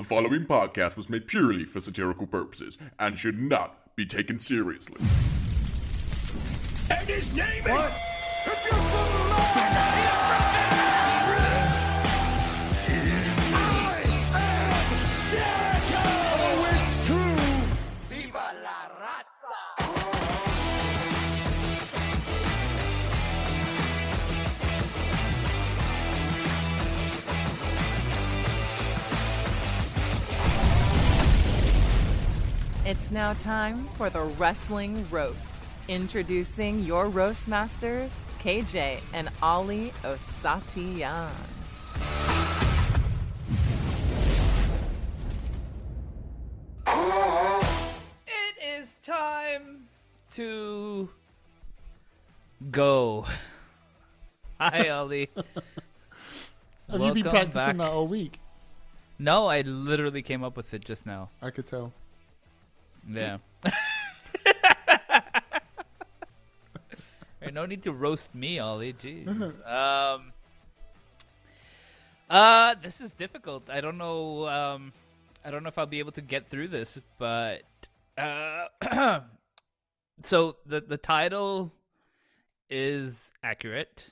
The following podcast was made purely for satirical purposes and should not be taken seriously. And his name What? is It's now time for the Wrestling Roast. Introducing your roast masters, KJ and Ali Osatiyan. It is time to go. Hi, Ali. Have you been practicing back. that all week? No, I literally came up with it just now. I could tell. Yeah. No need to roast me, Ollie. Jeez. um. Uh, this is difficult. I don't know. Um, I don't know if I'll be able to get through this, but uh, so the the title is accurate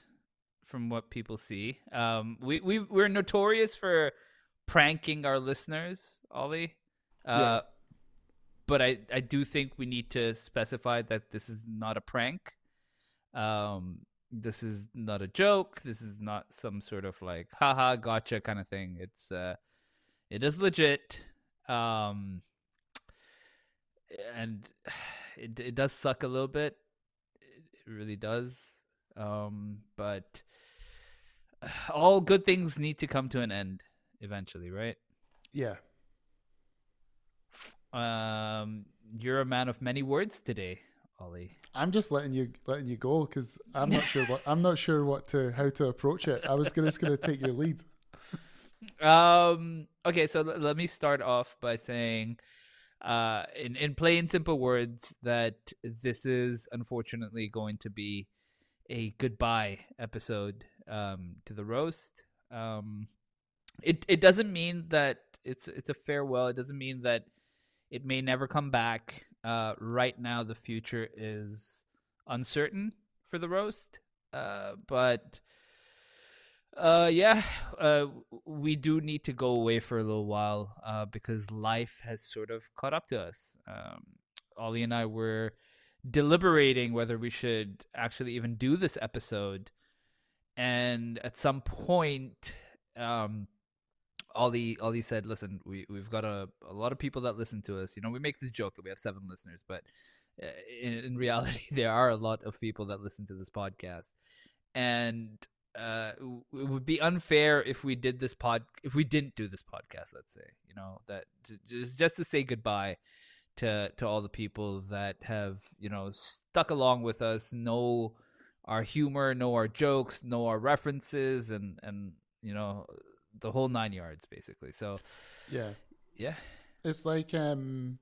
from what people see. Um, we we we're notorious for pranking our listeners, Ollie. Uh, but I, I do think we need to specify that this is not a prank. Um, this is not a joke. This is not some sort of like haha gotcha kind of thing. It's uh, it is legit. Um, and it it does suck a little bit. It, really does. Um, but all good things need to come to an end eventually, right? Yeah. Um, you're a man of many words today, Ollie. I'm just letting you letting you go because I'm not sure what I'm not sure what to how to approach it. I was gonna, just going to take your lead. Um. Okay, so l- let me start off by saying, uh, in in plain simple words, that this is unfortunately going to be a goodbye episode um to the roast. Um, it it doesn't mean that it's it's a farewell. It doesn't mean that it may never come back. Uh, right now the future is uncertain for the roast. Uh, but uh, yeah, uh, we do need to go away for a little while uh, because life has sort of caught up to us. Um, Ollie and I were deliberating whether we should actually even do this episode, and at some point, um, Ollie Ollie said, "Listen, we we've got a a lot of people that listen to us. You know, we make this joke that we have seven listeners, but uh, in, in reality, there are a lot of people that listen to this podcast, and." uh it would be unfair if we did this pod if we didn't do this podcast let's say you know that just just to say goodbye to to all the people that have you know stuck along with us know our humor know our jokes know our references and and you know the whole nine yards basically so Yeah. yeah It's like um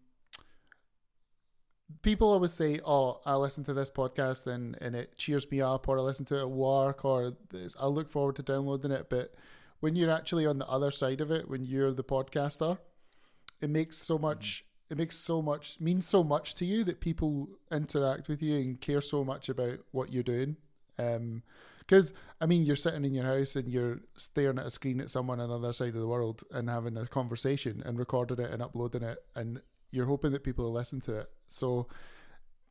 people always say, "Oh, I listen to this podcast and and it cheers me up," or I listen to it at work, or this- I look forward to downloading it. But when you're actually on the other side of it, when you're the podcaster, it makes so much. It makes so much means so much to you that people interact with you and care so much about what you're doing. Um, because I mean, you're sitting in your house and you're staring at a screen at someone on the other side of the world and having a conversation and recording it and uploading it, and you're hoping that people will listen to it. So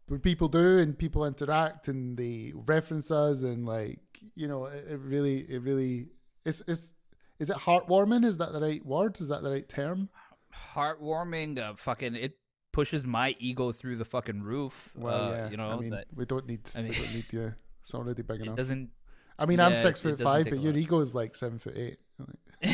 when people do and people interact and they reference us and like you know, it, it really, it really, it's it's is it heartwarming? Is that the right word? Is that the right term? heartwarming uh, fucking it pushes my ego through the fucking roof Well, uh, yeah. you know I mean, that we don't need, I mean- we don't need you. It's already big it enough. doesn't I mean, I'm yeah, six foot five, but your ego is like seven foot eight.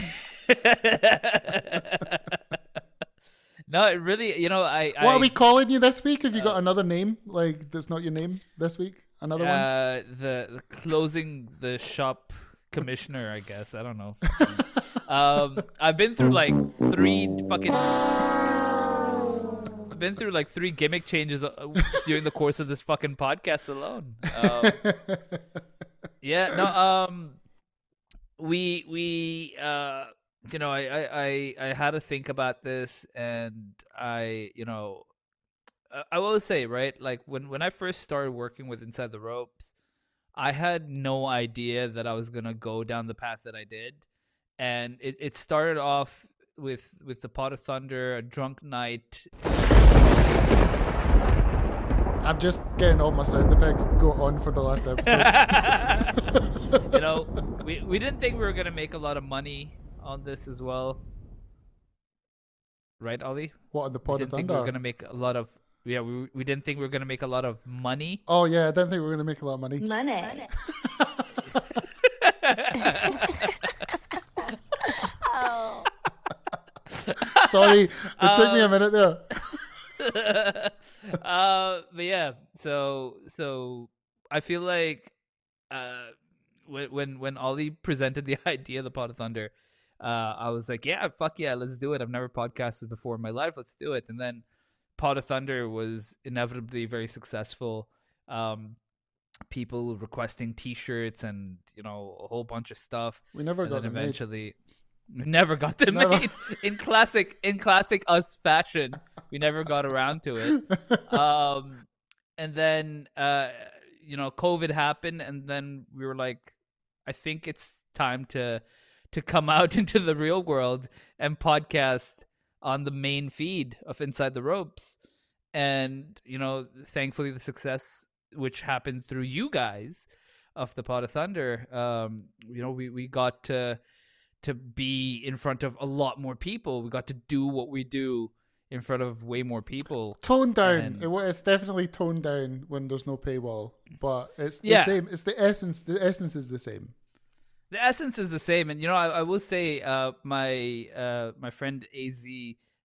no, it really, you know, I. What I, are we calling you this week? Have you got another name like that's not your name this week? Another one? uh, the, the closing the shop commissioner, I guess. I don't know. um, I've been through like three fucking. I've been through like three gimmick changes uh, during the course of this fucking podcast alone. Um, yeah, no, um, we we uh you know, I, I, I, I had to think about this, and I, you know, I- will say, right, like when when I first started working with Inside the Ropes, I had no idea that I was gonna go down the path that I did, and it, it started off with with the Pot of Thunder, a drunk night. I'm just getting all my sound effects go on for the last episode. you know, we we didn't think we were gonna make a lot of money on this as well, right, Ollie? what on the We pod of didn't think we thunder? were gonna make a lot of yeah. We we didn't think we were gonna make a lot of money. Oh yeah, I don't think we're gonna make a lot of money. Money. oh. Sorry, it took me a Um, minute there. uh, but yeah, so so I feel like uh, when when when Ollie presented the idea of the Pot of Thunder, uh, I was like, yeah, fuck yeah, let's do it. I've never podcasted before in my life. Let's do it. And then Pot of Thunder was inevitably very successful. Um, people requesting T-shirts and you know a whole bunch of stuff. We never and got eventually. made. Never got them Never. made. In classic in classic us fashion we never got around to it. Um and then uh you know covid happened and then we were like i think it's time to to come out into the real world and podcast on the main feed of inside the ropes. And you know thankfully the success which happened through you guys of the pot of thunder um you know we we got to to be in front of a lot more people we got to do what we do in front of way more people Toned down. It, it's definitely toned down when there's no paywall, but it's the Yeah. same. It's the essence. The essence is the same. the essence is the same and you know i, I will say uh my uh my friend az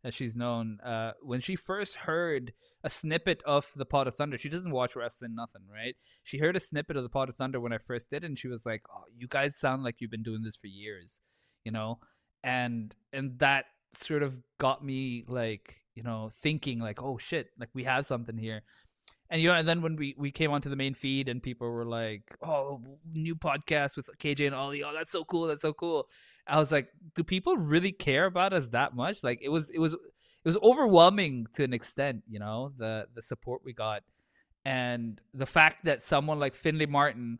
as she's known uh when she first heard a snippet of the pot of thunder she doesn't watch wrestling nothing right she heard a snippet of the pot of thunder when i first did it and she was like oh you guys sound like you've been doing this for years you know? And and that sort of got me like you know thinking like oh shit like we have something here. And you know and then when we we came onto the main feed and people were like oh new podcast with kj and ollie. Oh that's so cool that's so cool. I was like do people really care about us that much? Like it was it was it was overwhelming to an extent you know the the support we got. And the fact that someone like finley martin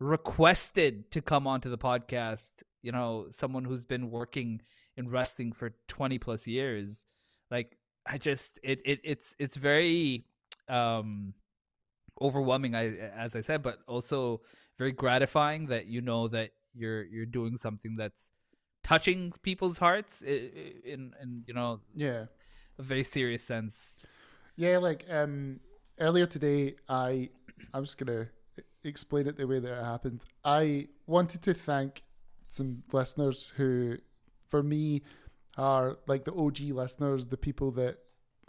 requested to come onto the podcast you know someone who's been working in wrestling for 20 plus years like i just it, it it's it's very um overwhelming I, as i said but also very gratifying that you know that you're you're doing something that's touching people's hearts in in you know Yeah. a very serious sense Yeah, like um earlier today I I'm just gonna explain it the way that it happened. I wanted to thank some listeners who for me are like the OG listeners, the people that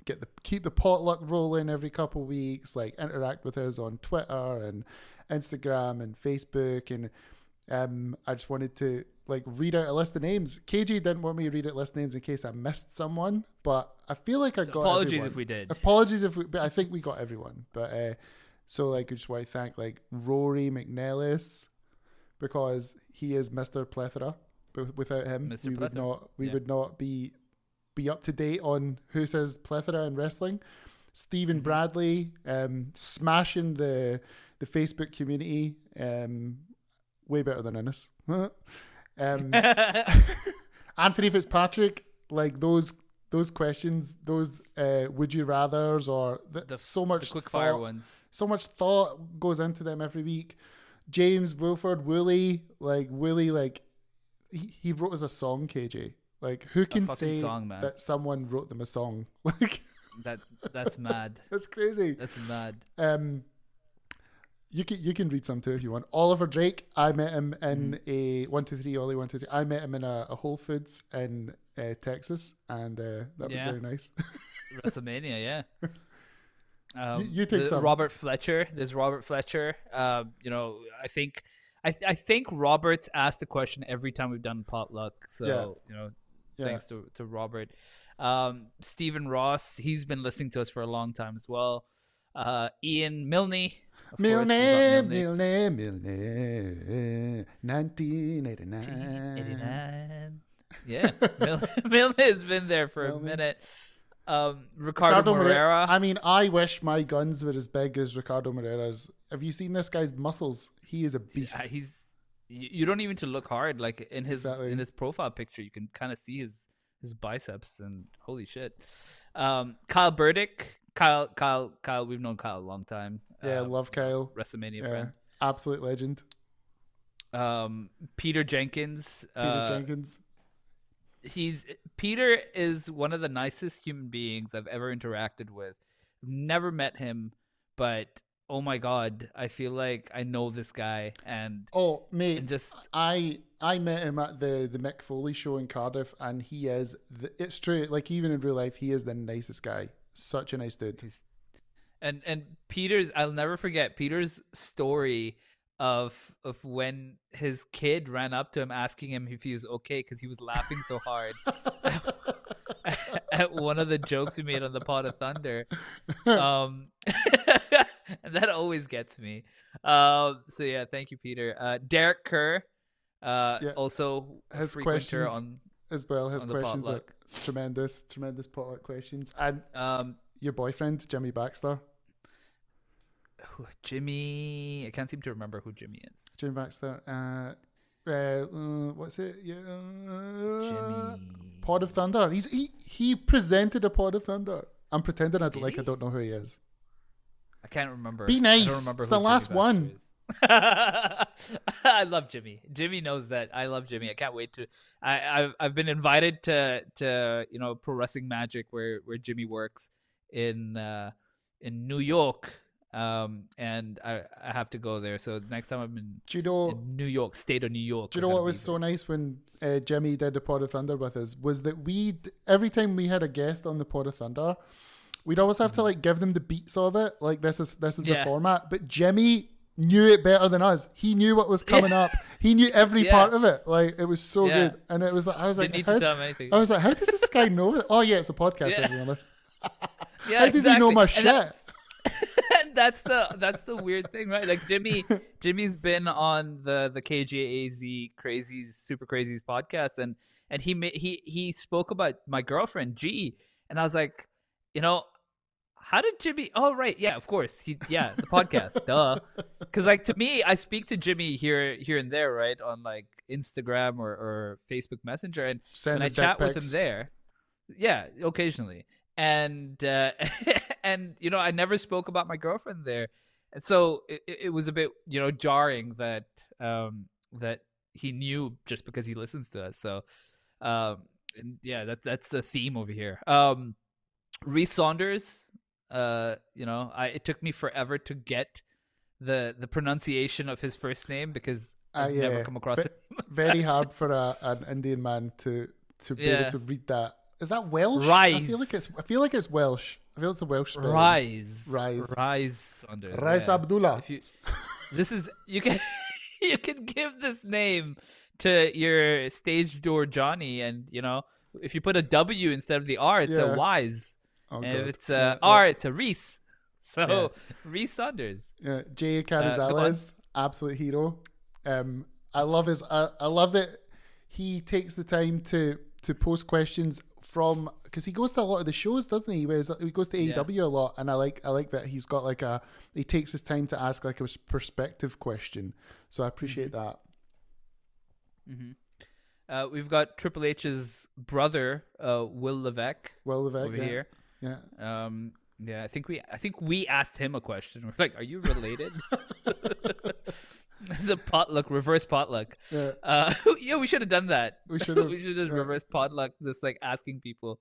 get the keep the potluck rolling every couple weeks, like interact with us on Twitter and Instagram and Facebook and um I just wanted to like read out a list of names. KJ didn't want me to read out list of names in case I missed someone, but I feel like I got apologies everyone. if we did Apologies if we, but I think we got everyone. But uh, so like, I just want to thank like Rory McNellis because he is Mister Plethora. But without him, Mr. we would not we yeah. would not be be up to date on who says plethora in wrestling. Stephen Mm-hmm. Bradley, um, smashing the the Facebook community, um, way better than Innes. um, Anthony Fitzpatrick, like those those questions, those uh, would you rather's, or th- the so the much quick thought, fire ones so much thought goes into them every week. James Wilford, Wooly, like Wooly, like he, he wrote us a song. KJ, like who can say song, that someone wrote them a song? Like that that's mad that's crazy. that's mad Um, you can you can read some too if you want. Oliver Drake, I met him in Mm-hmm. a one two three Ollie one two three. I met him in a, a Whole Foods in uh, Texas, and uh, that was Yeah. very nice. WrestleMania, yeah. Um, you take the- some. Robert Fletcher. There's Robert Fletcher. Um, you know, I think, I I think Robert's asked the question every time we've done potluck. So Yeah. you know, Yeah. thanks to to Robert. Um, Stephen Ross. He's been listening to us for a long time as well. Uh, Ian Milne. course, Milne, Milne. Milne, Milne, nineteen eighty nine. Yeah, Milne, Milne has been there for a minute. Um, Ricardo, Ricardo Moreira. Moreira. I mean, I wish my guns were as big as Ricardo Moreira's. Have you seen this guy's muscles? He is a beast. Yeah, he's you don't even to look hard like in his Exactly. in his profile picture you can kind of see his his biceps and holy shit um kyle burdick kyle kyle kyle we've known kyle a long time yeah, uh, love Kyle. wrestlemania Yeah, friend absolute legend. um peter jenkins Peter uh, Jenkins. He's peter is one of the nicest human beings i've ever interacted with never met him but oh my god i feel like i know this guy and Oh, mate, and just I I met him at the the Mick Foley show in Cardiff, and he is. The, it's true. Like even in real life, he is the nicest guy. Such a nice dude. And and Peter's I'll never forget Peter's story of of when his kid ran up to him asking him if he was okay because he was laughing so hard at one of the jokes we made on the Pot of Thunder. Um, and that always gets me. Um, so yeah, thank you, Peter. Uh, Derek Kerr, uh, Yeah. also a His questions- on As well, his questions are tremendous, tremendous potluck questions. And um, your boyfriend Jimmy Baxter, Jimmy. I can't seem to remember who Jimmy is. Jimmy Baxter. Uh, uh, uh, what's it? Yeah, uh, Jimmy. Pod of Thunder. He's he he presented a Pod of Thunder. I'm pretending I like I don't know who he is. I can't remember. Be I nice. don't remember It's the Jimmy last Baxter one. I love Jimmy. Jimmy knows that. I love Jimmy. I can't wait to. I, I've I've been invited to to you know Pro Wrestling Magic where where Jimmy works in uh, in New York. Um, and I I have to go there. So next time I'm in, Do you know? in New York, state of New York. Do you know what was so nice when uh, Jimmy did the Pod of Thunder with us? Was that we every time we had a guest on the Pod of Thunder, we'd always have to like give them the beats of it. Like this is this is Mm-hmm. Yeah. the format. But Jimmy knew it better than us. He knew what was coming up. He knew every Yeah. part of it. Like it was so good. And it was like I was Didn't like, how, to tell him anything. I was like, how does this guy know it? Oh yeah, it's a podcast. Everyone listen. Yeah, How does he know my And shit? that- that's the that's the weird thing, right? Like Jimmy, Jimmy's been on the the KJAZ Crazies Super Crazies podcast, and and he he he spoke about my girlfriend G, and I was like, you know, how did Jimmy? Oh right, yeah, of course, he yeah the podcast, duh. Because like to me, I speak to Jimmy here here and there, right, on like Instagram or or Facebook Messenger, and Send when I chat with him there, yeah, occasionally, and uh, and you know, I never spoke about my girlfriend there, and so it, it was a bit you know jarring that um that he knew just because he listens to us. So, um, and yeah, that that's the theme over here. Um, Reese Saunders, uh, you know, I it took me forever to get the the pronunciation of his first name because Ah, I've never come across Ve- it. Very hard for a, an Indian man to to be Yeah. able to read that. Is that Welsh? I feel like it's I feel like it's Welsh. I feel it's a Welsh spelling. Rise, Rise. Rise Saunders. Rise yeah. Abdullah. If you, this is you can you can give this name to your stage door Johnny, and you know if you put a W instead of the R, it's Yeah. a Wise, Oh, and if it's a Yeah, R, yeah. it's a Reese. So Reese Saunders. Yeah, Jay Uh, on. Carazales, absolute hero. Um, I love his. I, I love that he takes the time to to post questions from because he goes to a lot of the shows, doesn't he? Whereas he goes to AEW a lot, and I like I like that he's got like a he takes his time to ask like a perspective question. So I appreciate Mm-hmm. that. Uh, we've got Triple H's brother, uh, Will Levesque, Well, Levesque, over yeah. here. Yeah, Um, yeah, I think we I think we asked him a question. We're like, "Are you related?" this is a potluck, reverse potluck. yeah. Uh, yeah, we should have done that. We should've, we should just yeah. reverse potluck, just like asking people.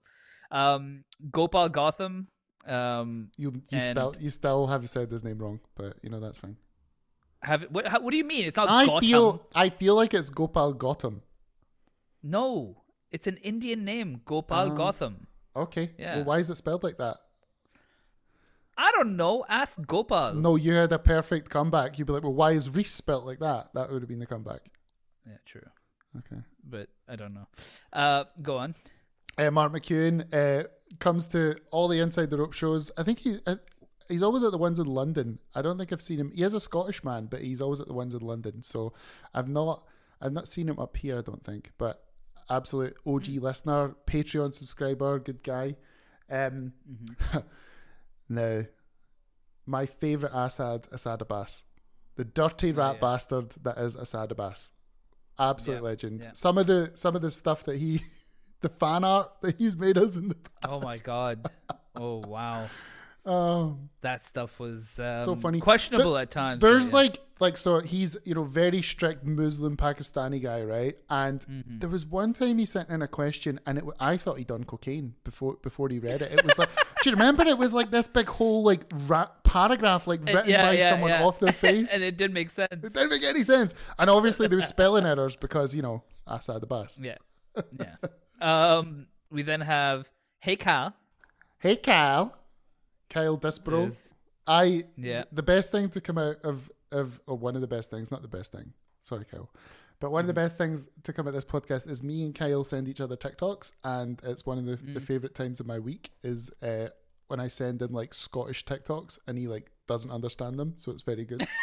Um, Gopal Gotham. Um, You you And- still you still have said his name wrong, but you know that's fine. have what? How, what do you mean? It's not I Gotham. feel I feel like it's Gopal Gotham. No, it's an Indian name, Gopal Oh. Gotham. Okay, Yeah. well, why is it spelled like that? I don't know. Ask Gopal. No, you had a perfect comeback. You'd be like, well, why is Reese spelt like that? That would have been the comeback. Yeah, true. Okay. But I don't know. Uh, go on. Uh, Mark McEwen uh, comes to all the Inside the Rope shows. I think he uh, he's always at the ones in London. I don't think I've seen him. He is a Scottish man, but he's always at the ones in London. So I've not I've not seen him up here. I don't think, but absolute OG listener, Patreon subscriber, good guy. Um, now, my favorite Assad, Assad Abbas, the dirty rat yeah. bastard that is Assad Abbas, absolute Yeah, legend. yeah. Some of the some of the stuff that he, the fan art that he's made us in the past. Oh my god. Oh wow. Um, That stuff was um, so funny. questionable Th- at times. There's yeah. like like so he's you know very strict Muslim Pakistani guy, right? And Mm-hmm. there was one time he sent in a question, and it I thought he'd done cocaine before before he read it. It was like, do you remember? It was like this big whole like ra- paragraph like written yeah, by yeah, someone off their face. and it didn't make sense. it didn't make any sense. And obviously there was spelling errors because you know Assad the bus. Yeah. Yeah. um we then have Hey Cal. Hey Kyle, Kyle Disbro. is- I Yeah. The best thing to come out of of or one of the best things, not the best thing. Sorry, Kyle. But one of the Mm-hmm. best things to come out of this podcast is me and Kyle send each other TikToks, and it's one of the, Mm. the favorite times of my week is uh, when I send him like Scottish TikToks and he like doesn't understand them, so it's very good.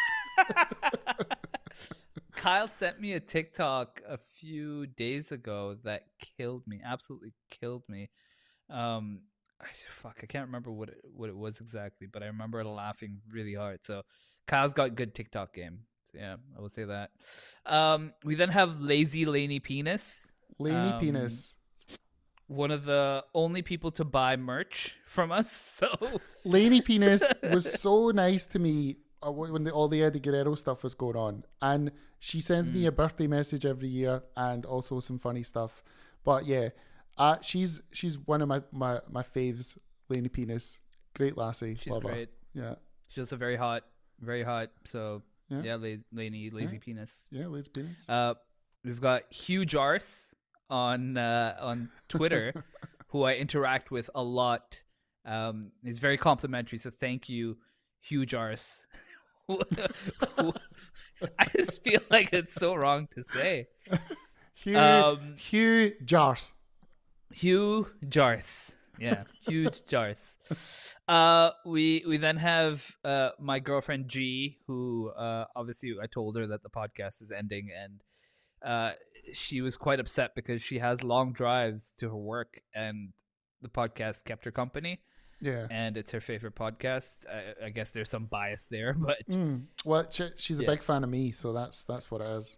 Kyle sent me a TikTok a few days ago that killed me, absolutely killed me. Um, fuck, I can't remember what it, what it was exactly, but I remember laughing really hard. So Kyle's got good TikTok game. So yeah, I will say that. Um, we then have Lazy Laney Penis, Laney Um, Penis. one of the only people to buy merch from us. So Laney Penis was so nice to me uh, when the, all the Eddie Guerrero stuff was going on, and she sends Mm. me a birthday message every year and also some funny stuff. But yeah, uh, she's she's one of my my my faves. Laney Penis, great lassie, she's love her. great. Yeah, She's also very hot, very hot. So Yeah. yeah, La- Laney, Lazy Penis. yeah, Lazy Penis. Uh, we've got Huge Arse on uh, on Twitter, who I interact with a lot. Um, he's very complimentary, so thank you, Huge Arse. I just feel like it's so wrong to say. Hugh um, Hugh Jars. Hugh Jars. Yeah, huge jars. Uh, we we then have uh my girlfriend G, who uh obviously I told her that the podcast is ending, and uh she was quite upset because she has long drives to her work, and the podcast kept her company, Yeah. and it's her favorite podcast. I, I guess there's some bias there, but Mm. Well, she, she's a Yeah. big fan of me, so that's that's what it is.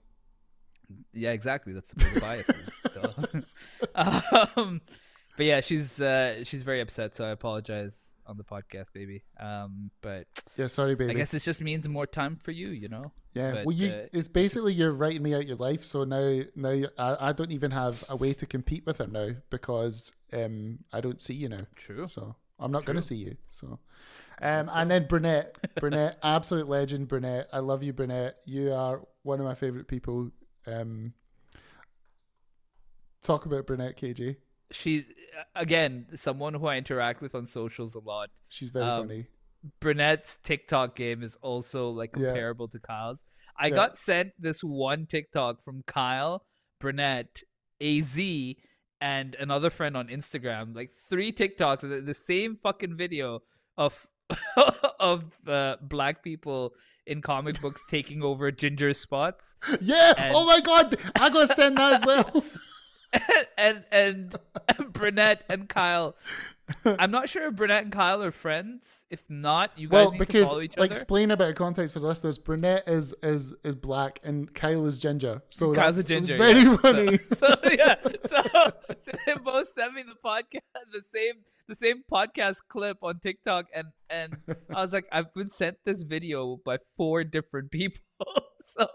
Yeah, exactly. That's where the bias is. um, but yeah, she's uh, she's very upset, so I apologize on the podcast, baby. Um, but Yeah, sorry, baby. I guess it just means more time for you, you know. Yeah, But, well, you uh, it's basically you're writing me out your life. So now, now I, I don't even have a way to compete with her now because um I don't see you now. True. So I'm not going to see you. So, um, and then Brunette, Brunette, absolute legend, Brunette. I love you, Brunette. You are one of my favorite people. Um, talk about Brunette, KJ. She's again someone who I interact with on socials a lot. She's very Um, funny. Brunette's TikTok game is also like Yeah. comparable to Kyle's. I Yeah. got sent this one TikTok from Kyle, Brunette, AZ, and another friend on Instagram. Like three TikToks, the, the same fucking video of of uh, black people in comic books taking over ginger spots. Yeah. and- oh my god, I got to send that as well. and and and Brunette and Kyle. I'm not sure if Brunette and Kyle are friends. If not, you guys well, need because to follow each like other. explain a bit of context for the listeners. Brunette is is is black and Kyle is ginger. So Kyle's that's a it ginger, very yeah. funny. so yeah, so, so they both sent me the podcast, the same the same podcast clip on TikTok, and and I was like, I've been sent this video by four different people. so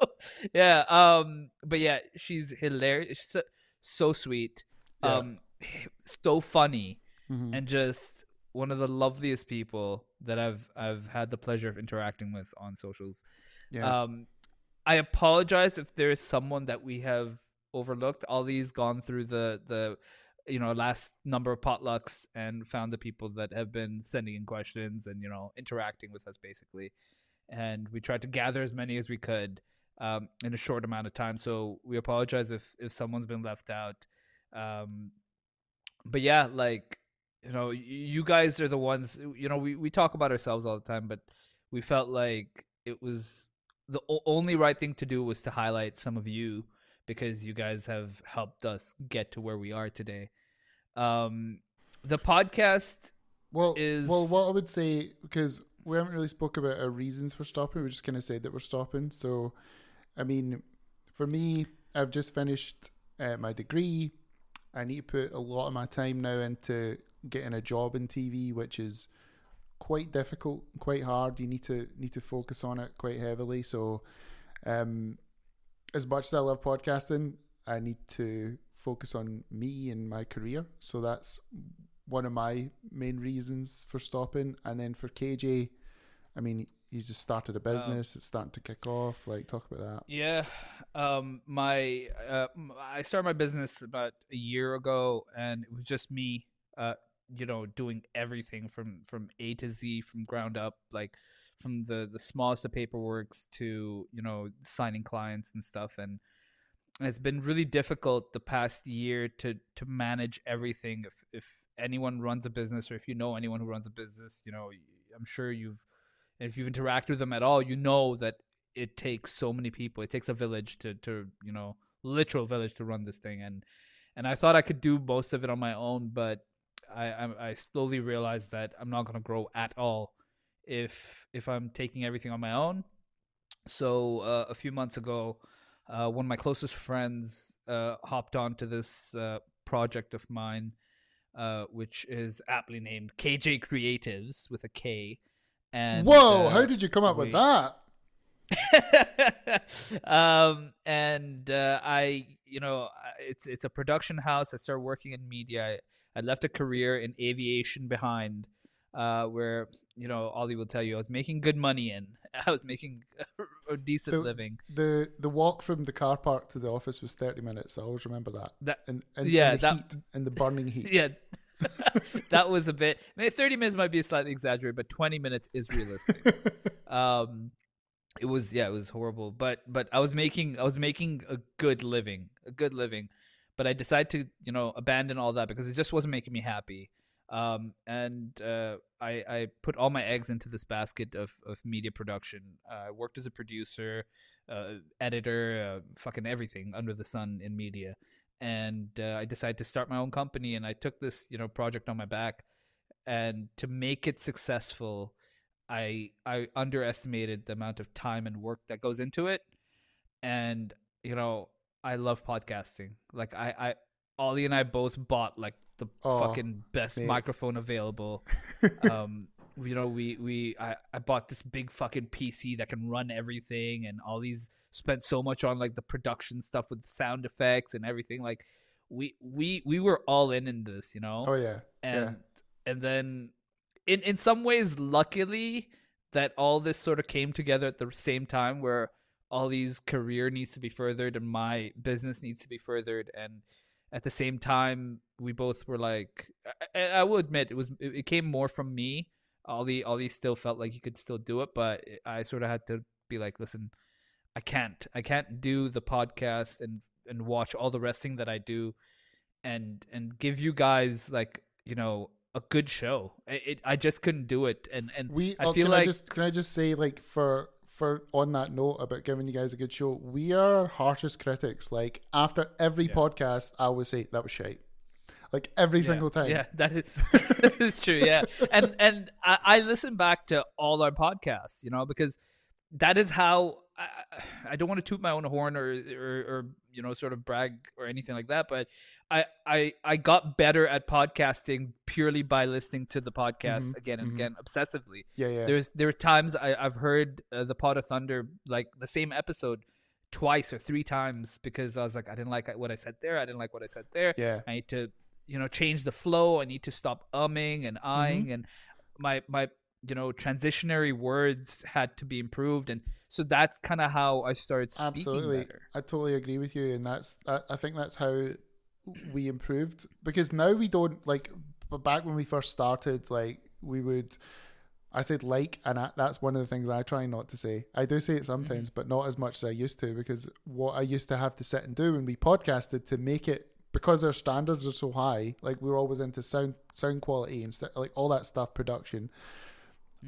yeah, um, but yeah, she's hilarious, so, so sweet, Yeah. um, so funny, Mhm. and just one of the loveliest people that I've I've had the pleasure of interacting with on socials. Yeah. Um, I apologize if there is someone that we have overlooked. Ollie's gone through the the you know last number of potlucks and found the people that have been sending in questions and you know interacting with us basically, and we tried to gather as many as we could um, in a short amount of time. So we apologize if if someone's been left out. Um, but yeah, like you know, you guys are the ones. You know, we we talk about ourselves all the time, but we felt like it was the o- only right thing to do was to highlight some of you because you guys have helped us get to where we are today. Um, the podcast Well, is- well, what I would say because we haven't really spoke about our reasons for stopping. We just kind of said that we're stopping. So, I mean, for me, I've just finished uh, my degree. I need to put a lot of my time now into getting a job in TV, which is quite difficult, quite hard. You need to need to focus on it quite heavily. So, um, as much as I love podcasting, I need to focus on me and my career. So that's one of my main reasons for stopping. And then for KJ, I mean, he's just started a business. it's starting to kick off. Like, talk about that. Yeah, um, my uh, I started my business about a year ago, and it was just me, uh, you know, doing everything from from A to Z, from ground up, like from the the smallest of paperworks to you know signing clients and stuff, and it's been really difficult the past year to to manage everything. If if anyone runs a business, or if you know anyone who runs a business, you know, I'm sure you've if you've interacted with them at all, you know that it takes so many people. It takes a village to to you know literal village to run this thing, and and I thought I could do most of it on my own, but I I, I slowly realized that I'm not gonna grow at all if if I'm taking everything on my own. So uh, a few months ago, uh, one of my closest friends uh, hopped onto this uh, project of mine, uh, which is aptly named KJ Creatives with a K. And Whoa! uh, how did you come up with that? um, and uh, I, you know, it's it's a production house. I started working in media. I, I left a career in aviation behind, uh, where you know Ollie will tell you I was making good money in. I was making a decent The- living. The the walk from the car park to the office was thirty minutes. I always remember that. That And, and Yeah, and the that- heat and the burning heat. yeah. that was a bit. I mean, Thirty minutes might be slightly exaggerated, but twenty minutes is realistic. um it was yeah it was horrible but but i was making i was making a good living a good living but i decided to you know abandon all that because it just wasn't making me happy um and uh i i put all my eggs into this basket of of media production. Uh, i worked as a producer uh editor uh, fucking everything under the sun in media and uh, i decided to start my own company and i took this you know project on my back and to make it successful I I underestimated the amount of time and work that goes into it, and you know I love podcasting. Like I I Ollie and I both bought like the Aw, fucking best microphone available. um, you know we we I I bought this big fucking PC that can run everything, and all these spent so much on like the production stuff with the sound effects and everything. Like we we we were all in in this, you know Oh yeah. and and then in in some ways luckily that all this sort of came together at the same time where these career needs to be furthered and my business needs to be furthered. And at the same time we both were like I, I will admit it was it, it came more from me. Ollie ollie still felt like he could still do it but i sort of had to be like listen i can't i can't do the podcast and and watch all the wrestling that i do and and give you guys like you know a good show. I- It, I just couldn't do it, and and We I oh, feel can like I just can I just say like for for on that note about giving you guys a good show, we are our harshest critics. Like after every podcast, I would say that was shite. Like every yeah, single time. Yeah, that is that is true. Yeah, and and I, I listen back to all our podcasts, you know, because that is how I, don't want to toot my own horn or, or or you know sort of brag or anything like that, but I I I got better at podcasting purely by listening to the podcast Mhm, again and mhm. again obsessively. Yeah, yeah. There's there were times I, I've heard uh, the Pot of Thunder like the same episode twice or three times because I was like I didn't like what I said there. I didn't like what I said there. yeah. I need to you know change the flow. I need to stop umming and eyeing and my my you know transitionary words had to be improved and so that's kind of how I started speaking Absolutely, better. I totally agree with you, and that's I, I think that's how we improved because now we don't like. But back when we first started, like we would, I said like, and I, that's one of the things I try not to say. I do say it mm-hmm. sometimes, but not as much as I used to because what I used to have to sit and do when we podcasted to make it because our standards are so high. Like we were always into sound sound quality and st- like all that stuff production.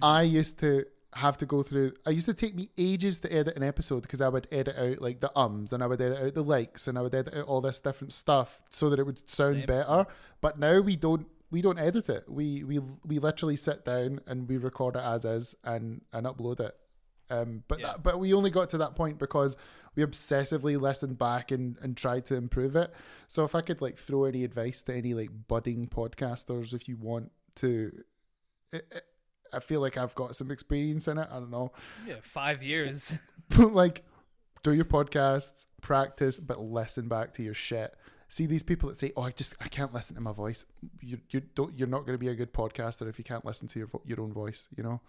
I used to have to go through. I used to take me ages to edit an episode because I would edit out like the ums and I would edit out the likes and I would edit out all this different stuff so that it would sound Same. better. But now we don't we don't edit it. We we we literally sit down and we record it as is and and upload it. Um, but Yeah. that, but we only got to that point because we obsessively listened back and, and tried to improve it. So if I could like throw any advice to any like budding podcasters, if you want to, I I feel like I've got some experience in it. I don't know, Yeah, five years. like do your podcasts, practice, but listen back to your shit. See these people that say, "Oh, I just I can't listen to my voice." You you don't you're not going to be a good podcaster if you can't listen to your vo- your own voice. You know.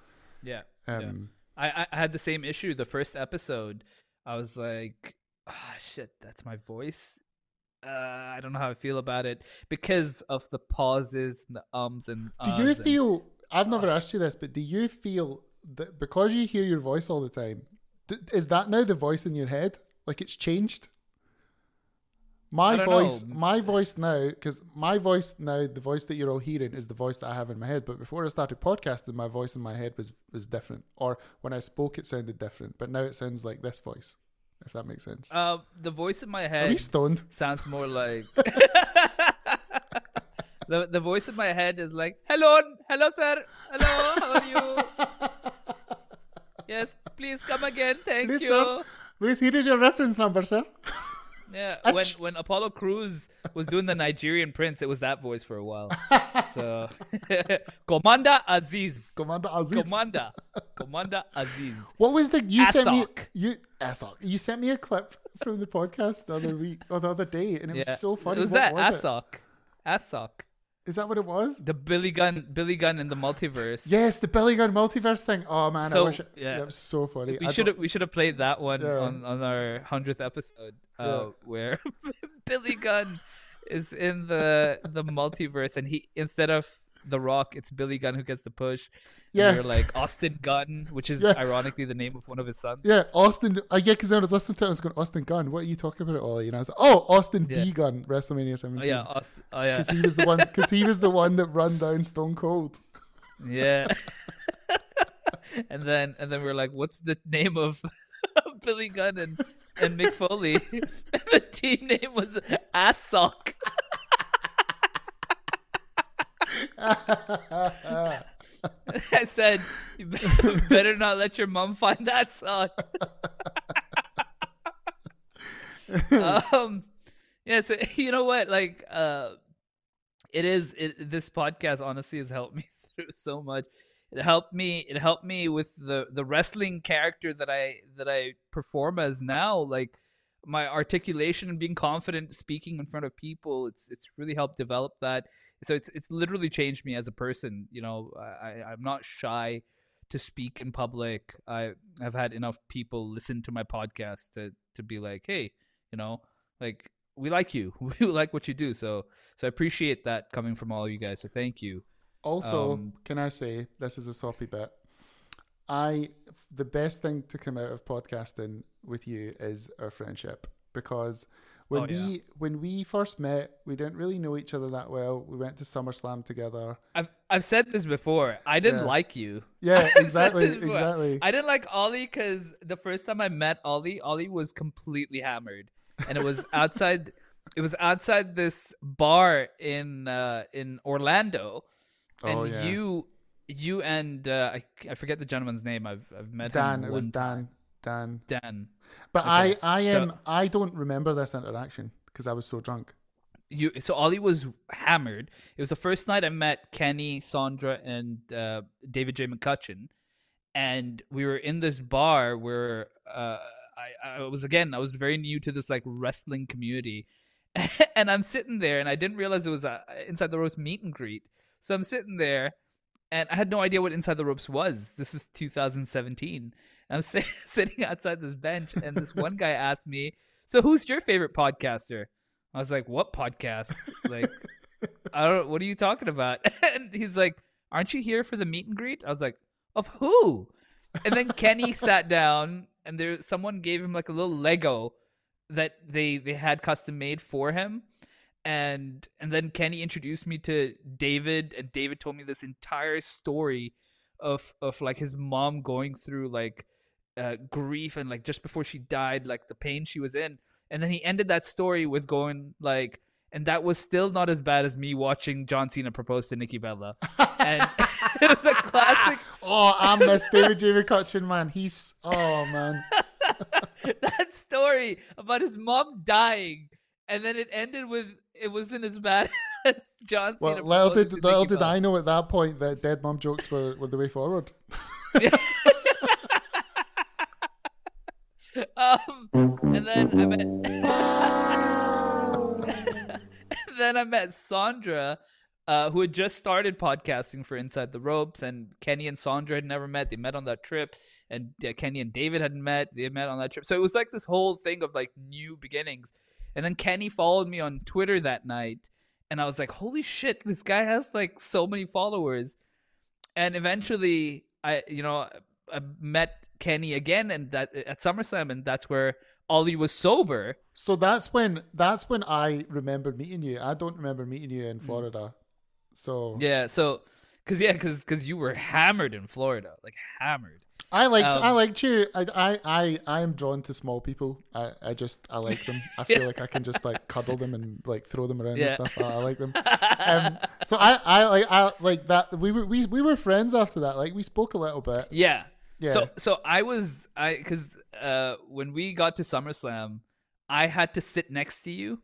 yeah. yeah. Um, I, I- I had the same issue the first episode. I was like, ah, shit, that's my voice. Uh, I don't know how I feel about it because of the pauses and the ums and. Do you uhs and- feel? I've never asked you this, but do you feel that because you hear your voice all the time, d- is that now the voice in your head? Like it's changed? My voice, know. my voice now, because my voice now, the voice that you're all hearing is the voice that I have in my head. But before I started podcasting, my voice in my head was was different, or when I spoke, it sounded different. But now it sounds like this voice, if that makes sense. Uh, the voice in my head. Are we stoned? sounds more like. the the voice in my head is like, hello, hello, sir, hello, how are you? yes, please come again, thank Please, you. sir. Please, here is your reference number, sir. Yeah, Ach. when when Apollo Crews was doing the Nigerian Prince, it was that voice for a while. so, Commander Azeez, Commander Azeez. Commander, Commander Azeez. What was the you sent me you Asok. You sent me a clip from the podcast the other week or the other day, and it Yeah, was so funny. It was what that was it? Asok, Asok, Is that what it was? the Billy Gunn, Billy Gunn in the multiverse. Yes, the Billy Gunn multiverse thing. Oh man, I So, wish. It, yeah. was so funny. We should have we should have played that one Yeah. on, on our hundredth episode, uh, Yeah. where Billy Gunn is in the the multiverse, and he instead of the Rock, it's Billy Gunn who gets the push. Yeah. you're like Austin Gunn, which is Yeah. ironically the name of one of his sons. Yeah, Austin. I yeah, because I was listening to it, I was going, Austin Gunn. What are you talking about, Ollie? And I was like, oh, Austin Yeah. V Gunn, WrestleMania 17. Oh yeah, Austin, oh yeah, because he was the one. Because he was the one that run down Stone Cold. yeah. and then and then we're like, what's the name of Billy Gunn and and Mick Foley? and the team name was Assock. I said, you better not let your mom find that song. um, yeah, so you know what? Like, uh, it is. It, this podcast honestly has helped me through so much. It helped me. It helped me with the the wrestling character that I that I perform as now. Like my articulation and being confident speaking in front of people. It's it's really helped develop that. So it's it's literally changed me as a person. You know, I I'm not shy to speak in public. I I've had enough people listen to my podcast to to be like, hey, you know, like we like you, we like what you do. So so I appreciate that coming from all of you guys. So thank you. Also, Um, can I say this is a soppy bit? I the best thing to come out of podcasting with you is our friendship because when Oh, we when we first met, we didn't really know each other that well. We went to SummerSlam together. I've I've said this before. I didn't Yeah. like you. Yeah, exactly, exactly. I didn't like Ollie because the first time I met Ollie, Ollie was completely hammered, and it was outside. it was outside this bar in uh, in Orlando, and Oh, yeah. you you and uh, I, I forget the gentleman's name. I've I've met Dan, it was Dan. Dan. Dan. But Okay, I, I so- am, I don't remember this interaction because I was so drunk. you so Ollie was hammered. It was the first night I met Kenny, Sandra, and uh, David J. McCutcheon, and we were in this bar where uh, I, I was again I was very new to this like wrestling community, and I'm sitting there and I didn't realize it was a inside the ropes meet and greet. So I'm sitting there, and I had no idea what inside the ropes was. This is 2017. I'm si- sitting outside this bench, and this one guy asked me, "So who's your favorite podcaster?" I was like, "What podcast? Like, I don't. What are you talking about?" And he's like, "Aren't you here for the meet and greet?" I was like, "Of who?" And then Kenny sat down, and there someone gave him like a little Lego that they they had custom made for him, and and then Kenny introduced me to David, and David told me this entire story of of like his mom going through like uh, grief and like just before she died, like the pain she was in, and then he ended that story with going like, and that was still not as bad as me watching John Cena propose to Nikki Bella, and it was a classic. Oh, I miss David J. McCutcheon, man. He's oh man. that story about his mom dying, and then it ended with it wasn't as bad as John Cena. Well, little did little did Bella. I know at that point that dead mom jokes were, were the way forward. um, and then I met, then I met Sandra, uh, who had just started podcasting for Inside the Ropes, and Kenny and Sandra had never met. They met on that trip, and uh, Kenny and David hadn't met. They had met on that trip, so it was like this whole thing of like new beginnings. And then Kenny followed me on Twitter that night, and I was like, "Holy shit, this guy has like so many followers!" And eventually, I you know I met Kenny again, and that at SummerSlam, and that's where Ollie was sober. So that's when that's when I remembered meeting you. I don't remember meeting you Mm. in Florida. So Yeah, so because yeah, because because you were hammered in Florida, like hammered. I liked Um, I liked you. I I I I am drawn to small people. I I just I like them. I feel like I can just like cuddle them and like throw them around Yeah. and stuff. I, I like them. Um, so I I like I like that. We were we we were friends after that. Like we spoke a little bit. Yeah. Yeah. So so I was I because uh when we got to SummerSlam, I had to sit next to you,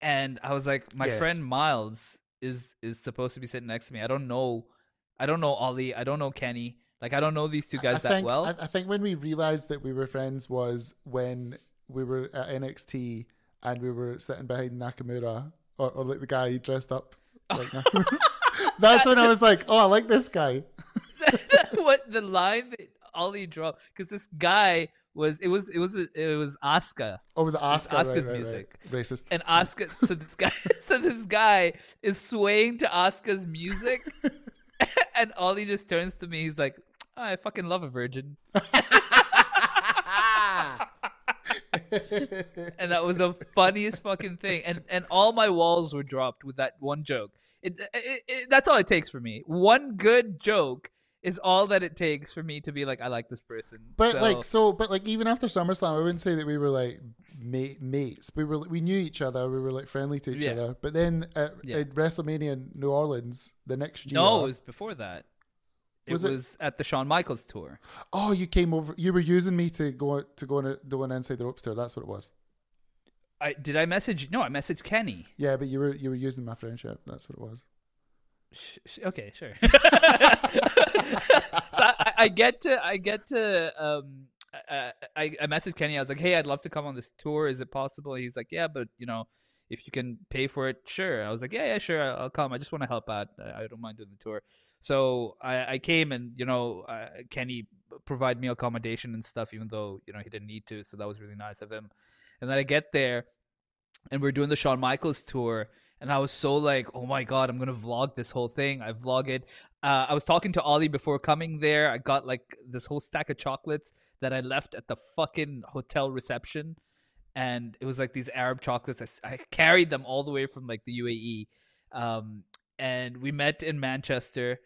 and I was like, my Yes. friend Miles is is supposed to be sitting next to me. I don't know, I don't know Ollie. I don't know Kenny. Like I don't know these two guys I that think, well. I, I think when we realized that we were friends was when we were at NXT and we were sitting behind Nakamura or, or like the guy dressed up like Nakamura. That's when I was like, oh, I like this guy. what the line that Ollie dropped because this guy was it was it was it was Oscar. Oh, it was Oscar? Oscar's right, right, music. Right. Racist. and Oscar. So this guy, so this guy is swaying to Oscar's music, and Ollie just turns to me. He's like, "Oh, "I fucking love a virgin," and that was the funniest fucking thing. And and all my walls were dropped with that one joke. It, it, it, that's all it takes for me. One good joke is all that it takes for me to be like, I like this person. But So- like so, but like even after SummerSlam, I wouldn't say that we were like mate, mates. We were we knew each other. We were like friendly to each Yeah. other. But then at, Yeah. at WrestleMania in New Orleans the next year, no, it was before that. It Was was, it- at the Shawn Michaels tour. oh, you came over. You were using me to go to go on a, do an inside the ropes tour. That's what it was. I did I message? No, I messaged Kenny. Yeah, but you were you were using my friendship. That's what it was. Sh- sh- okay, sure. so I, I get to I get to um I, I I messaged Kenny. I was like, hey, I'd love to come on this tour. Is it possible? He's like, yeah, but you know, if you can pay for it, sure. I was like, yeah, yeah, sure, I'll come. I just want to help out. I I don't mind doing the tour. So I, I came and you know uh, Kenny provided me accommodation and stuff, even though you know he didn't need to. So that was really nice of him. And then I get there, and we're doing the Shawn Michaels tour, and I was so like, oh my god, I'm gonna vlog this whole thing. I vlog it. Uh, I was talking to Ollie before coming there. I got like this whole stack of chocolates that I left at the fucking hotel reception, and it was like these Arab chocolates. I carried them all the way from like the UAE, um, and we met in Manchester.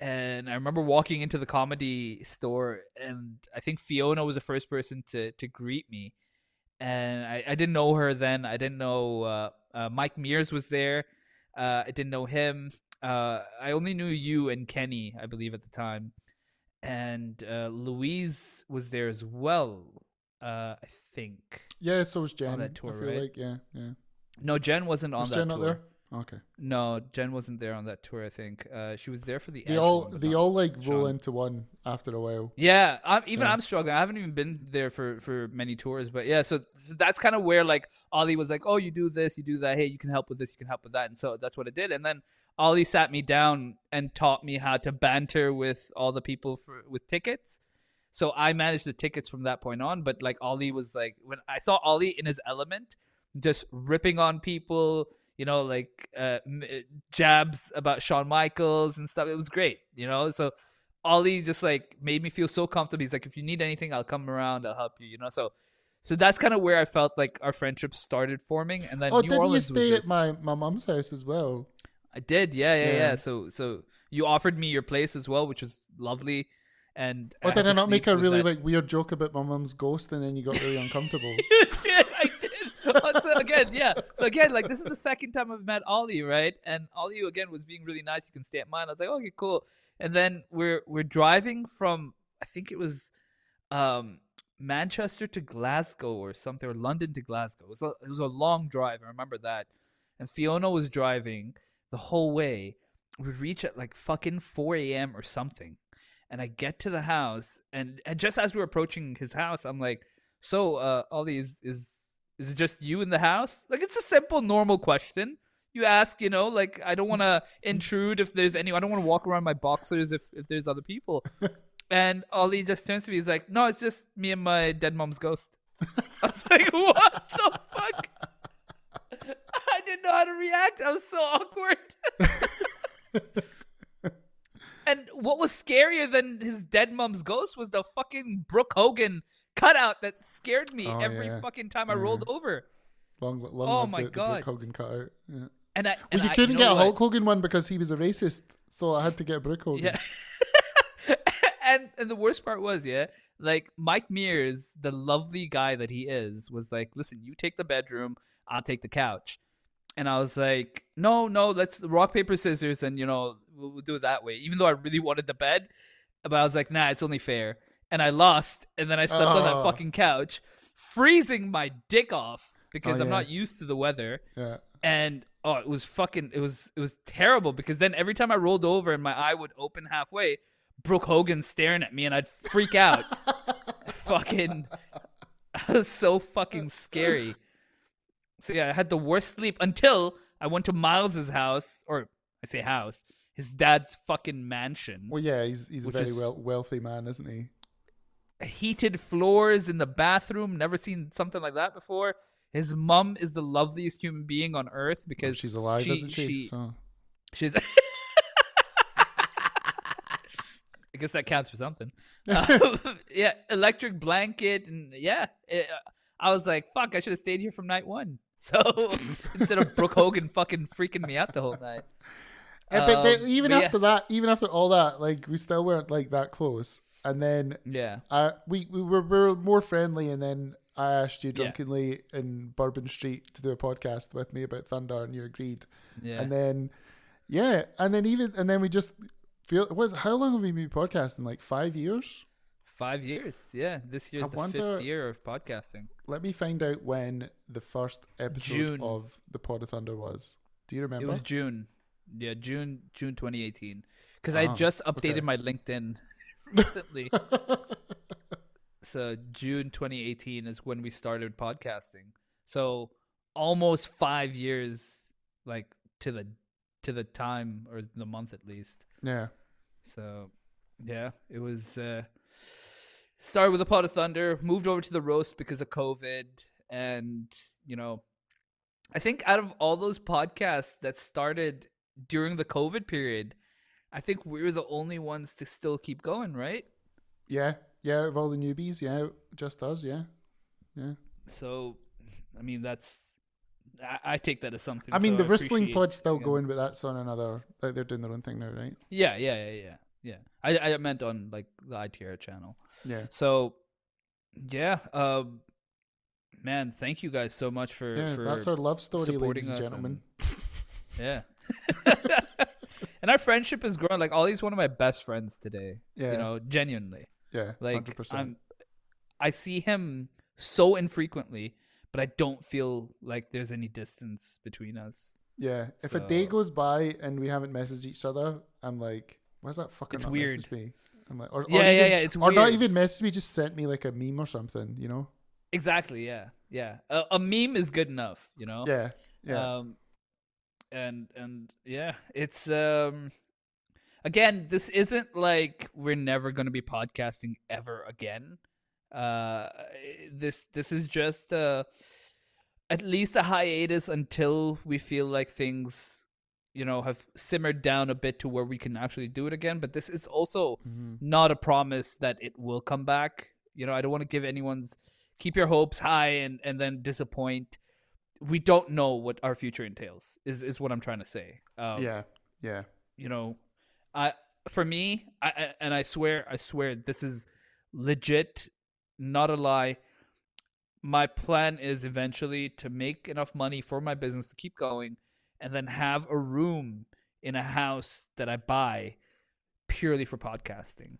And I remember walking into the comedy store, and I think Fiona was the first person to to greet me and I, I didn't know her then. I didn't know uh, uh, Mike Mears was there. Uh, I didn't know him. Uh, I only knew you and Kenny, I believe, at the time, and uh, Louise was there as well. Uh, I think. Yeah, so was Jen. On that tour, I feel right? like yeah, yeah. No, Jen wasn't on Was that Jen tour. not there? Okay. No, Jen wasn't there on that tour. I think uh, she was there for the. They all one, they all like roll into one after a while. Yeah, I'm, even Yeah. I'm struggling. I haven't even been there for for many tours, but yeah. So, so that's kind of where like Ollie was like, "Oh, you do this, you do that. Hey, you can help with this, you can help with that," and so that's what I did. And then Ollie sat me down and taught me how to banter with all the people for with tickets. So I managed the tickets from that point on. But like Ollie was like, when I saw Ollie in his element, just ripping on people, you know, like uh, jabs about Shawn Michaels and stuff. It was great, you know. So Ollie just like made me feel so comfortable. He's like, if you need anything, I'll come around. I'll help you. You know, so so that's kind of where I felt like our friendship started forming. And then Oh, New didn't Orleans you stay was at my my mum's house as well? I did, yeah, yeah, yeah, Yeah. So, so you offered me your place as well, which was lovely. And Oh, did I not make a really that- like weird joke about my mom's ghost, and then you got really uncomfortable? you did, I did. Oh, so again, yeah. So again, like this is the second time I've met Ollie, right? And Ollie again was being really nice. You can stay at mine. I was like, okay, cool. And then we're we're driving from I think it was um Manchester to Glasgow or something, or London to Glasgow. It was a, it was a long drive. I remember that. And Fiona was driving the whole way. We reach at like fucking 4 a.m. or something. And I get to the house, and, and just as we were approaching his house, I'm like, "So, uh, Ollie, is is is it just you in the house?" Like, it's a simple, normal question. You ask, you know, like I don't want to intrude if there's any. I don't want to walk around my boxers if if there's other people. And Ollie just turns to me. He's like, "No, it's just me and my dead mom's ghost." I was like, "What the fuck?" I didn't know how to react. I was so awkward. and what was scarier than his dead mom's ghost was the fucking Brooke Hogan cutout that scared me Oh, every yeah. fucking time I rolled over. Long, long Oh my the, the God. Brooke Hogan cutout. Yeah. And I Well, and you I- couldn't know get a? Hulk Hogan one because he was a racist, so I had to get Brooke Hogan. Yeah. and and the worst part was, yeah, like Mike Mears, the lovely guy that he is, was like, "Listen, you take the bedroom, I'll take the couch." And I was like, "No, no, let's rock paper scissors, and you know we'll, we'll do it that way." Even though I really wanted the bed, but I was like, "Nah, it's only fair." And I lost, and then I slept on that Oh. fucking couch, freezing my dick off because Oh, I'm not used to the weather yeah. and oh it was fucking it was it was terrible because then every time i rolled over and my eye would open halfway brooke hogan staring at me and i'd freak out fucking i was so fucking scary so yeah i had the worst sleep until i went to miles's house or i say house his dad's fucking mansion Well, yeah, he's he's a very is- well, wealthy man, isn't he? Heated floors in the bathroom never seen something like that before his mom is the loveliest human being on earth because She's alive, she- isn't she? she- So She's. I guess that counts for something. Um, yeah, electric blanket, and yeah, it, I was like, "Fuck, I should have stayed here from night one." So instead of Brooke Hogan fucking freaking me out the whole night. Uh, but Um, even but yeah. after that, even after all that, like we still weren't like that close. And then Yeah, I we we were, we were more friendly, and then I asked you Yeah. drunkenly in Bourbon Street to do a podcast with me about Thunder, and you agreed. yeah. And then yeah, and then even and then we just feel was how long have we been podcasting? Like five years? Five years. Yeah, this year's I the wonder- fifth year of podcasting. Let me find out when the first episode June. of the Pod of Thunder was. Do you remember? It was June. Yeah, June June 2018. Because I Ah, just updated okay. my LinkedIn recently. so June 2018 is when we started podcasting. So almost five years, like to the to the time or the month at least. yeah. So yeah, it was uh started with a pod of thunder, moved over to the roast because of COVID and you know I think out of all those podcasts that started during the COVID period, I think we're the only ones to still keep going, right? Yeah. Yeah, of all the newbies, yeah, just us, yeah. Yeah. So I mean that's I, I take that as something. I mean, so the wrestling appreciate pod's still again. going, but that's on another. Like they're doing their own thing now, right? Yeah, yeah, yeah, yeah. Yeah. I I meant on like the ITR channel. Yeah. So, yeah, um, man, thank you guys so much for Yeah, for that's our love story, ladies and gentlemen. yeah. and our friendship has grown. Like Ollie's one of my best friends today. Yeah. you know, genuinely. Yeah, Like hundred percent. I'm, I see him so infrequently, but I don't feel like there's any distance between us. Yeah, if a day goes by and we haven't messaged each other, I'm like, why's that fucker It's not weird. messaged me? I'm like, or, or Yeah, yeah, even- yeah, it's or not even messaged me, just sent me like a meme or something, you know? Exactly. Yeah. Yeah. A, a meme is good enough. You know. Yeah, yeah, Um, and and yeah, it's um, again, this isn't like we're never going to be podcasting ever again. Uh, this this is just uh, at least a hiatus until we feel like things, you know, have simmered down a bit to where we can actually do it again. But this is also Mhm. not a promise that it will come back. You know, I don't want to give anyone's keep your hopes high and and then disappoint. We don't know what our future entails. Is is what I'm trying to say. Um, yeah, yeah, you know, I for me, I, I and I swear, I swear, this is legit, not a lie. My plan is eventually to make enough money for my business to keep going, and then have a room in a house that I buy purely for podcasting.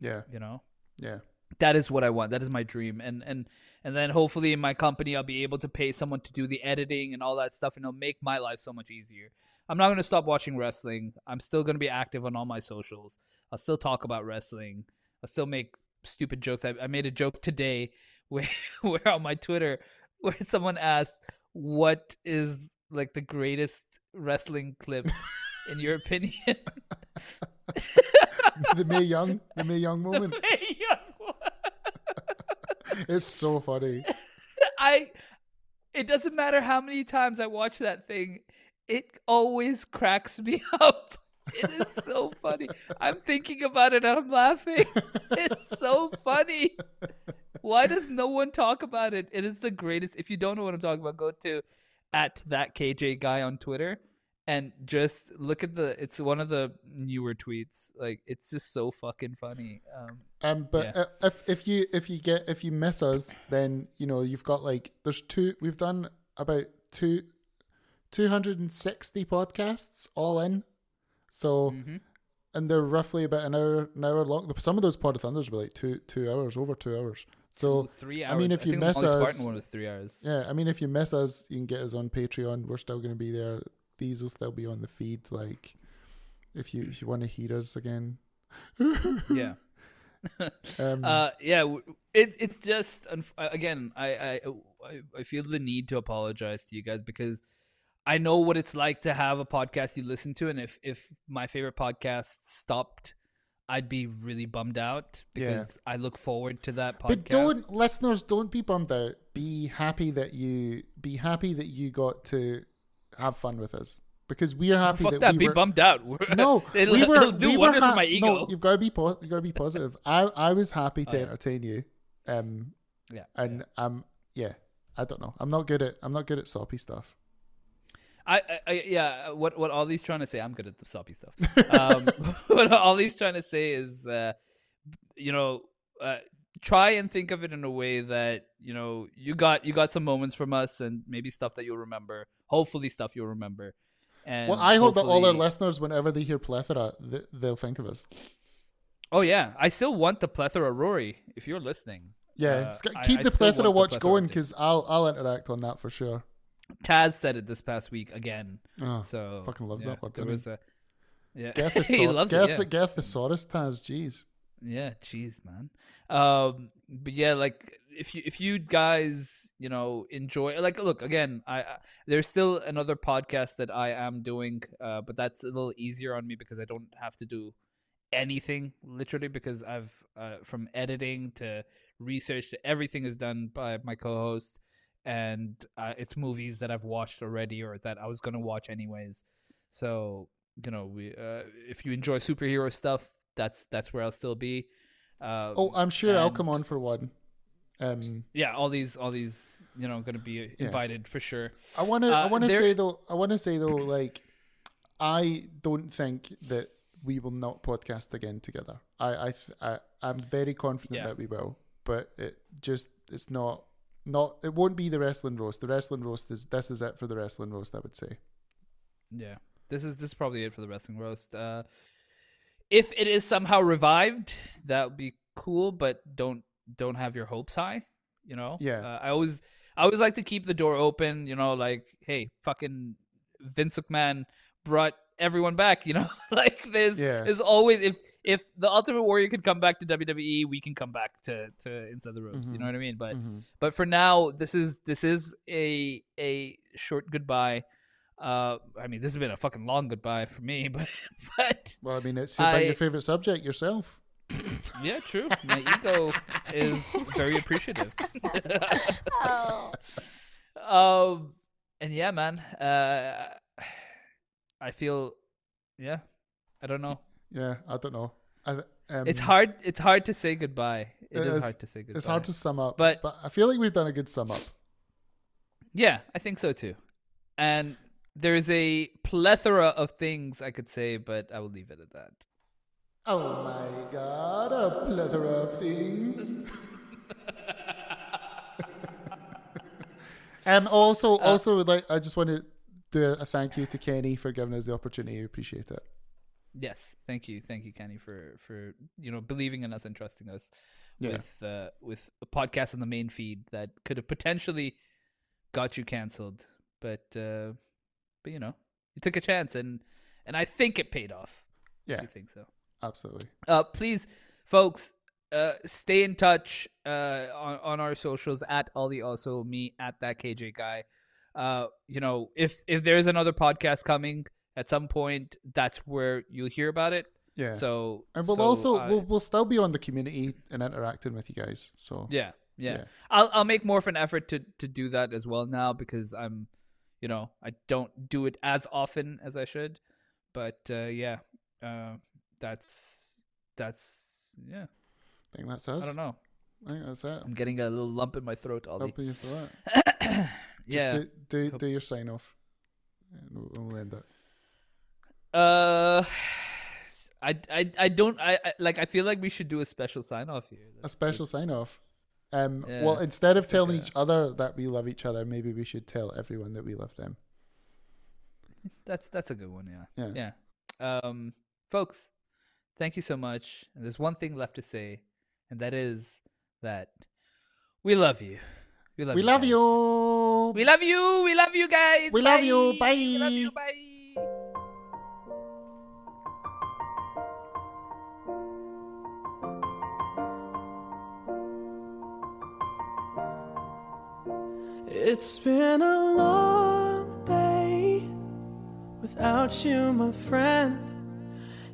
yeah, You know, yeah. That is what I want. That is my dream, and and and then hopefully in my company I'll be able to pay someone to do the editing and all that stuff, and it'll make my life so much easier. I'm not gonna stop watching wrestling. I'm still gonna be active on all my socials. I'll still talk about wrestling. I'll still make stupid jokes. I, I made a joke today where where on my Twitter where someone asked what is like the greatest wrestling clip in your opinion. the Mae Young, the Mae Young moment. One. It's so funny. I it doesn't matter how many times I watch that thing, it always cracks me up. It is so funny. I'm thinking about it and I'm laughing. It's so funny. Why does no one talk about it? It is the greatest. If you don't know what I'm talking about, go to at that KJ guy on Twitter and just look at the it's one of the newer tweets. Like it's just so fucking funny. Um Um, but Yeah. uh, if if you if you get if you miss us, then you know you've got like there's two. We've done about two, two hundred and sixty podcasts all in. So, Mm-hmm. and they're roughly about an hour an hour long. Some of those pod of thunders were like two two hours over two hours. So three hours. I mean, if you think miss us, one was three hours. yeah, I mean, if you miss us, you can get us on Patreon. We're still going to be there. These will still be on the feed. Like, if you if you want to hear us again, yeah. um, Uh, yeah, it it's just uh, again, I, I I feel the need to apologize to you guys because I know what it's like to have a podcast you listen to, and if if my favorite podcast stopped, I'd be really bummed out Yeah. because I look forward to that podcast. But don't listeners don't be bummed out. Be happy that you be happy that you got to have fun with us because we are happy fuck that, that. we be were. bummed out. We're- No, it'll, we were. it'll do we wonders ha- for my ego. No, you've got to be. Po- you got to be positive. I I was happy to Oh, yeah. entertain you. Um, yeah, and um, yeah. I don't know. I'm not good at. I'm not good at soppy stuff. I, I, I yeah. What what all these trying to say? I'm good at the soppy stuff. Um, what these trying to say is, uh, you know, uh, try and think of it in a way that you know you got you got some moments from us and maybe stuff that you'll remember. Hopefully, stuff you'll remember. And Well, I hope that all our listeners, whenever they hear plethora, th- they'll think of us. Oh yeah, I still want the plethora, Rory. If you're listening, Yeah, Uh, keep I the still plethora the watch going because I'll I'll interact on that for sure. Taz said it this past week again. Oh, So fucking loves yeah, that word, There was a yeah, Get the he loves get it. Yeah. the get thesaurus Taz. Jeez. Yeah, jeez, man. Um, but yeah, like if you if you guys you know enjoy like look again, I, I there's still another podcast that I am doing, uh, but that's a little easier on me because I don't have to do anything literally because I've uh, from editing to research to everything is done by my co-host, and uh, it's movies that I've watched already or that I was gonna watch anyways. So you know, we uh, if you enjoy superhero stuff, that's that's where I'll still be. Uh, Oh, I'm sure I'll come on for one. Um, Yeah, all these, all these, you know, going to be invited for sure. I want to. I Uh, want to say though. I want to say though. Like, I don't think that we will not podcast again together. I, I, I I'm very confident Yeah. that we will. But it just, it's not, not. It won't be the wrestling roast. The wrestling roast is. This is it for the wrestling roast. I would say. Yeah, this is this is probably it for the wrestling roast. Uh, if it is somehow revived, that would be cool, but don't don't have your hopes high. You know. Yeah. Uh, I always I always like to keep the door open. You know, like hey, fucking Vince McMahon brought everyone back. You know, like there's Yeah. there's always if if the Ultimate Warrior could come back to WWE, we can come back to to Inside the Ropes. You know what I mean? But but for now, this is this is a a short goodbye. Uh, I mean, this has been a fucking long goodbye for me, but but Well, I mean, it's about I- your favorite subject yourself. yeah, true. My ego is very appreciative. Oh. um, and yeah, man. Uh, I feel, yeah, I don't know. Yeah, I don't know. I, um, It's hard. It's hard to say goodbye. it it is, is- hard to say goodbye. It's hard to sum up, But- but I feel like we've done a good sum up. Yeah, I think so too. And there's a plethora of things I could say, but I will leave it at that. Oh my god, a plethora of things. and also, also, like, I just want to do a, a thank you to Kenny for giving us the opportunity. We appreciate it. Yes, thank you, thank you, Kenny, for for you know believing in us and trusting us Yeah. with uh, with a podcast on the main feed that could have potentially got you canceled, but uh, but you know you took a chance and and I think it paid off. Yeah, I think so. Absolutely. Uh, please, folks, uh, stay in touch uh, on, on our socials at Ollie, also me at that KJ guy. Uh, you know, if if there's another podcast coming at some point, that's where you'll hear about it. Yeah. So and we'll so, also uh, we'll, we'll still be on the community and interacting with you guys. So yeah, yeah, Yeah. I'll I'll make more of an effort to to do that as well now because I'm, you know, I don't do it as often as I should, but uh, yeah, uh, that's that's yeah. I think that's us. I don't know. I think that's it. I'm getting a little lump in my throat, Ollie. Help you for that. Just yeah. do, do, do your sign off. And we'll, we'll end it. Uh, I, I, I don't. I, I like. I feel like we should do a special sign off here. A special sign off. Um, Yeah, well, instead of telling a- each other that we love each other, maybe we should tell everyone that we love them. that's that's a good one. Yeah. Yeah. Yeah. Um, folks, thank you so much. And there's one thing left to say, and that is that we love you. We love you. we you. love you. We love you. We love you guys. We love you. We love Bye. you. Bye. It's been a long day without you, my friend.